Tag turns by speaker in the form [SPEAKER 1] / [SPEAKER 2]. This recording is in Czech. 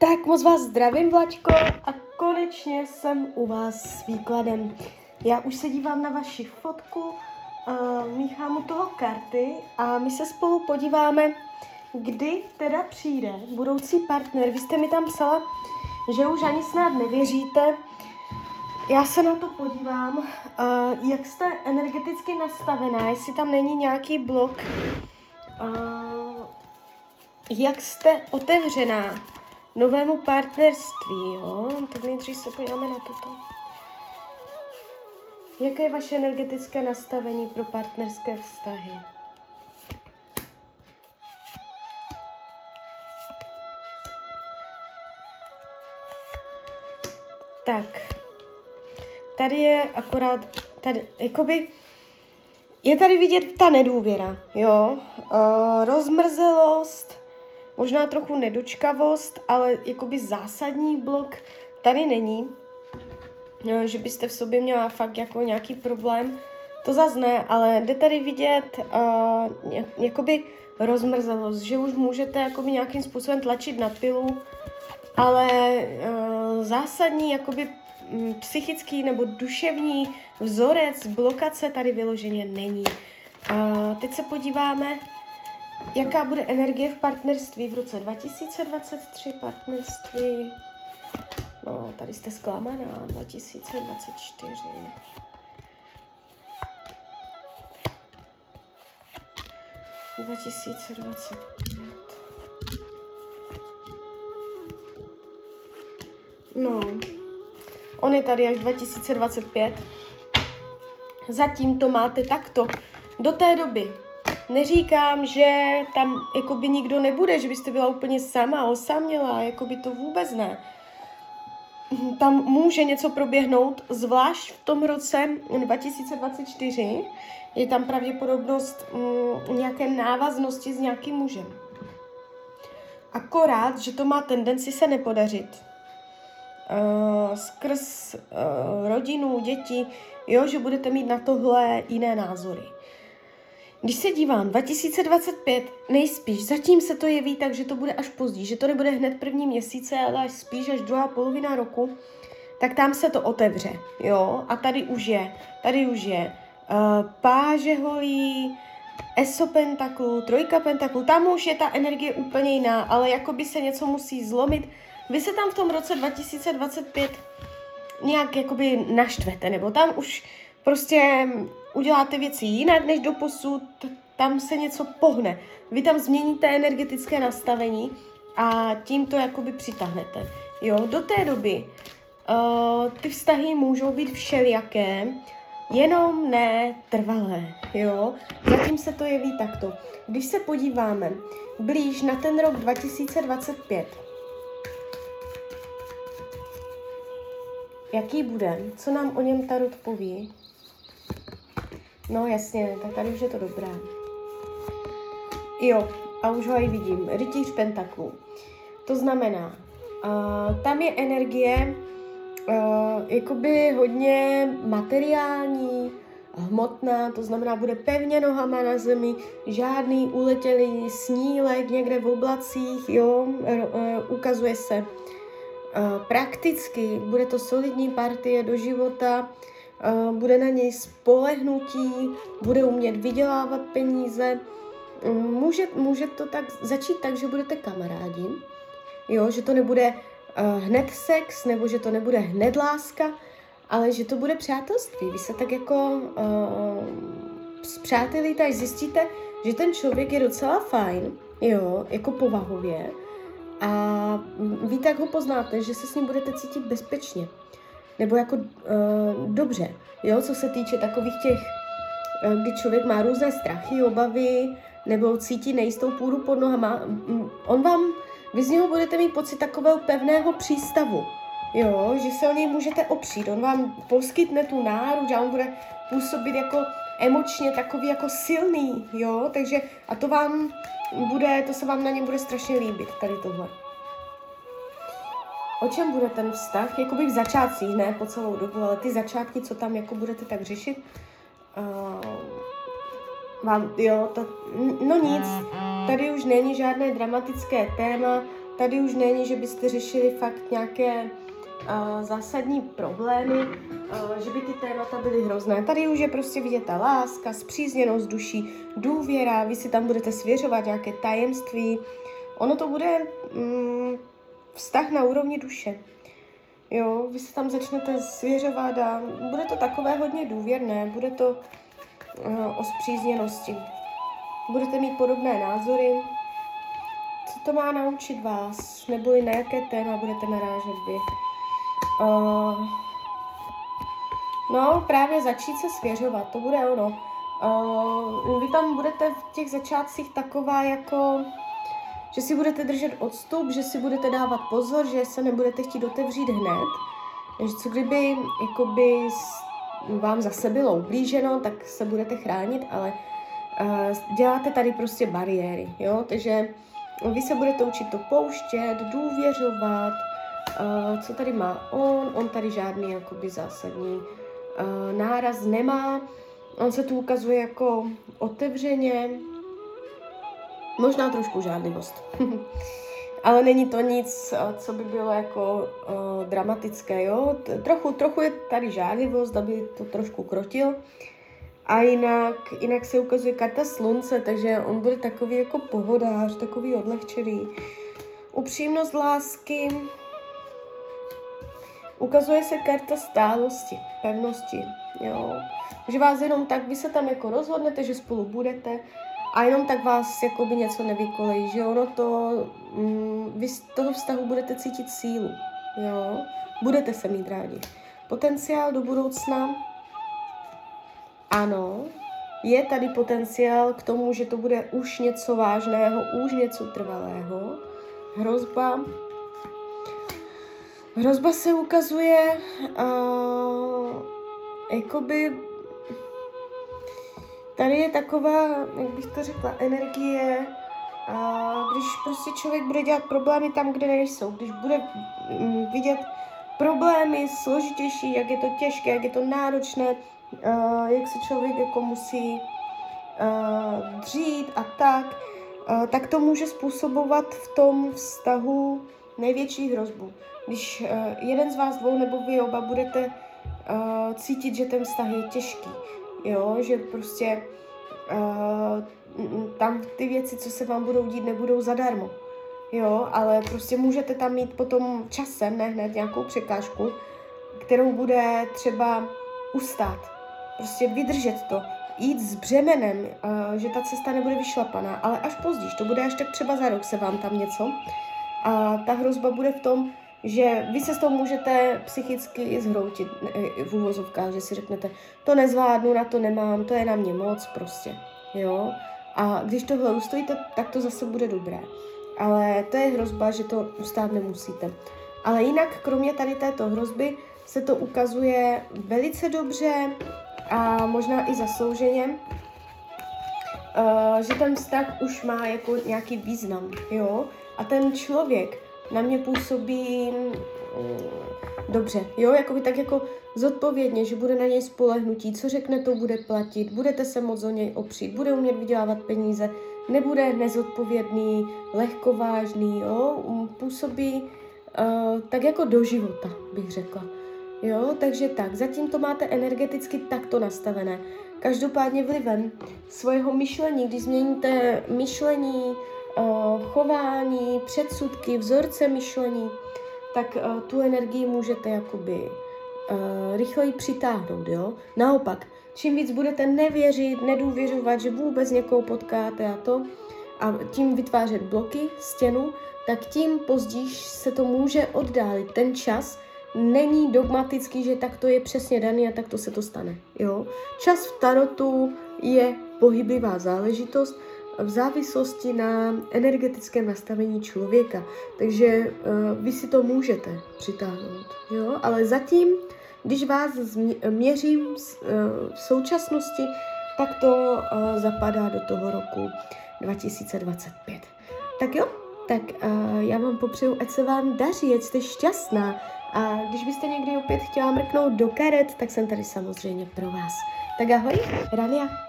[SPEAKER 1] Tak moc vás zdravím, Vlačko, a konečně jsem u vás s výkladem. Já už se dívám na vaši fotku, uh, míchám u toho karty a my se spolu podíváme, kdy teda přijde budoucí partner. Vy jste mi tam psala, že už ani snad nevěříte. Já se na to podívám, uh, jak jste energeticky nastavená, jestli tam není nějaký blok, uh, jak jste otevřená novému partnerství, jo? Tak nejdřív se podíváme na toto. Jaké je vaše energetické nastavení pro partnerské vztahy? Tak, tady je akorát, tady, jakoby, je tady vidět ta nedůvěra, jo, uh, rozmrzelost, možná trochu nedočkavost, ale jakoby zásadní blok tady není, že byste v sobě měla fakt jako nějaký problém, to zase ne, ale jde tady vidět uh, jakoby rozmrzelost, že už můžete jakoby nějakým způsobem tlačit na pilu, ale uh, zásadní jakoby mm, psychický nebo duševní vzorec, blokace tady vyloženě není. Uh, teď se podíváme, jaká bude energie v partnerství v roce 2023 partnerství. No, tady jste zklamaná, 2024. Dva tisíce dvacet No, on je tady až 2025. Zatím to máte takto. Do té doby neříkám, že tam jakoby nikdo nebude, že byste byla úplně sama, osamělá, jakoby to vůbec ne. Tam může něco proběhnout, zvlášť v tom roce 2024, je tam pravděpodobnost mm, nějaké návaznosti s nějakým mužem. Akorát, že to má tendenci se nepodařit uh, skrz uh, rodinu, děti, jo, že budete mít na tohle jiné názory. Když se dívám, 2025 nejspíš, zatím se to jeví tak, že to bude až později, že to nebude hned první měsíce, ale až spíš až druhá polovina roku, tak tam se to otevře, jo, a tady už je, tady už je uh, páže holí, eso pentaklu, trojka pentaklu, tam už je ta energie úplně jiná, ale jako by se něco musí zlomit, vy se tam v tom roce 2025 nějak jakoby naštvete, nebo tam už prostě uděláte věci jinak než do posud, tam se něco pohne. Vy tam změníte energetické nastavení a tím to jakoby přitáhnete. Jo, do té doby uh, ty vztahy můžou být všelijaké, jenom ne trvalé, jo. Zatím se to jeví takto. Když se podíváme blíž na ten rok 2025, Jaký bude? Co nám o něm Tarot poví? No jasně, tak tady už je to dobré. Jo, a už ho i vidím. Rytíř pentaklů. To znamená, uh, tam je energie uh, jakoby hodně materiální, hmotná, to znamená, bude pevně nohama na zemi, žádný uletělý snílek někde v oblacích, jo, uh, ukazuje se prakticky, bude to solidní partie do života, bude na něj spolehnutí, bude umět vydělávat peníze. Může, může to tak začít tak, že budete kamarádi, jo, že to nebude uh, hned sex, nebo že to nebude hned láska, ale že to bude přátelství. Vy se tak jako uh, přátelíte, až zjistíte, že ten člověk je docela fajn, jo, jako povahově, a vy tak ho poznáte, že se s ním budete cítit bezpečně. Nebo jako uh, dobře, jo, co se týče takových těch, uh, kdy člověk má různé strachy, obavy, nebo cítí nejistou půdu pod nohama. On vám, vy z něho budete mít pocit takového pevného přístavu, jo, že se o něj můžete opřít. On vám poskytne tu náruč a on bude působit jako emočně takový jako silný, jo, takže a to vám bude, to se vám na něm bude strašně líbit, tady tohle. O čem bude ten vztah? Jakoby v začátcích, ne po celou dobu, ale ty začátky, co tam jako budete tak řešit, uh, vám, jo, to, no nic, tady už není žádné dramatické téma, tady už není, že byste řešili fakt nějaké uh, zásadní problémy, uh, že by ty témata byly hrozné. Tady už je prostě vidět ta láska, zpřízněnost duší, důvěra, vy si tam budete svěřovat nějaké tajemství. Ono to bude mm, vztah na úrovni duše. Jo, vy se tam začnete svěřovat a bude to takové hodně důvěrné, bude to uh, o zpřízněnosti. Budete mít podobné názory, co to má naučit vás, neboli na jaké téma budete narážet vy. Uh, no, právě začít se svěřovat, to bude ono. Uh, vy tam budete v těch začátcích taková jako, že si budete držet odstup, že si budete dávat pozor, že se nebudete chtít otevřít hned. Takže co kdyby jakoby vám zase bylo ublíženo, tak se budete chránit, ale uh, děláte tady prostě bariéry, jo, takže vy se budete učit to pouštět, důvěřovat, uh, co tady má on, on tady žádný jakoby zásadní uh, náraz nemá, on se tu ukazuje jako otevřeně, možná trošku žádlivost. Ale není to nic, co by bylo jako uh, dramatické, jo. Trochu, trochu je tady žádlivost, aby to trošku krotil. A jinak, jinak se ukazuje karta slunce, takže on bude takový jako pohodář, takový odlehčený. Upřímnost lásky. Ukazuje se karta stálosti, pevnosti, jo. Že vás jenom tak, vy se tam jako rozhodnete, že spolu budete a jenom tak vás jako by něco nevykolejí, že ono to, mm, vy z toho vztahu budete cítit sílu, jo. Budete se mít rádi. Potenciál do budoucna, ano, je tady potenciál k tomu, že to bude už něco vážného, už něco trvalého. Hrozba. Hrozba se ukazuje uh, jakoby tady je taková, jak bych to řekla, energie, a když prostě člověk bude dělat problémy tam, kde nejsou, když bude mm, vidět problémy složitější, jak je to těžké, jak je to náročné, uh, jak se člověk jako musí uh, dřít a tak, uh, tak to může způsobovat v tom vztahu největší hrozbu. Když uh, jeden z vás dvou nebo vy oba budete uh, cítit, že ten vztah je těžký, jo, že prostě uh, tam ty věci, co se vám budou dít, nebudou zadarmo, jo, ale prostě můžete tam mít potom časem, ne hned nějakou překážku, kterou bude třeba ustát, prostě vydržet to, jít s břemenem, uh, že ta cesta nebude vyšlapaná, ale až později, to bude až tak třeba za rok se vám tam něco. A ta hrozba bude v tom, že vy se s toho můžete psychicky zhroutit eh, v úvozovkách, že si řeknete, to nezvládnu, na to nemám, to je na mě moc prostě, jo. A když tohle ustojíte, tak to zase bude dobré. Ale to je hrozba, že to ustát nemusíte. Ale jinak, kromě tady této hrozby, se to ukazuje velice dobře a možná i zaslouženě, uh, že ten vztah už má jako nějaký význam, jo? A ten člověk na mě působí mm, dobře, jo? Jakoby tak jako zodpovědně, že bude na něj spolehnutí, co řekne, to bude platit, budete se moc o něj opřít, bude umět vydělávat peníze, nebude nezodpovědný, lehkovážný, jo? Působí uh, tak jako do života, bych řekla. Jo, takže tak, zatím to máte energeticky takto nastavené. Každopádně vlivem svého myšlení, když změníte myšlení, chování, předsudky, vzorce myšlení, tak eh, tu energii můžete jakoby eh, rychleji přitáhnout, jo. Naopak, čím víc budete nevěřit, nedůvěřovat, že vůbec někoho potkáte a to, a tím vytvářet bloky, stěnu, tak tím později se to může oddálit ten čas, není dogmatický, že tak to je přesně daný a tak to se to stane. Jo? Čas v tarotu je pohyblivá záležitost v závislosti na energetickém nastavení člověka. Takže uh, vy si to můžete přitáhnout. Jo? Ale zatím, když vás měřím uh, v současnosti, tak to uh, zapadá do toho roku 2025. Tak jo, tak uh, já vám popřeju, ať se vám daří, ať jste šťastná, a když byste někdy opět chtěla mrknout do karet, tak jsem tady samozřejmě pro vás. Tak ahoj, Rania.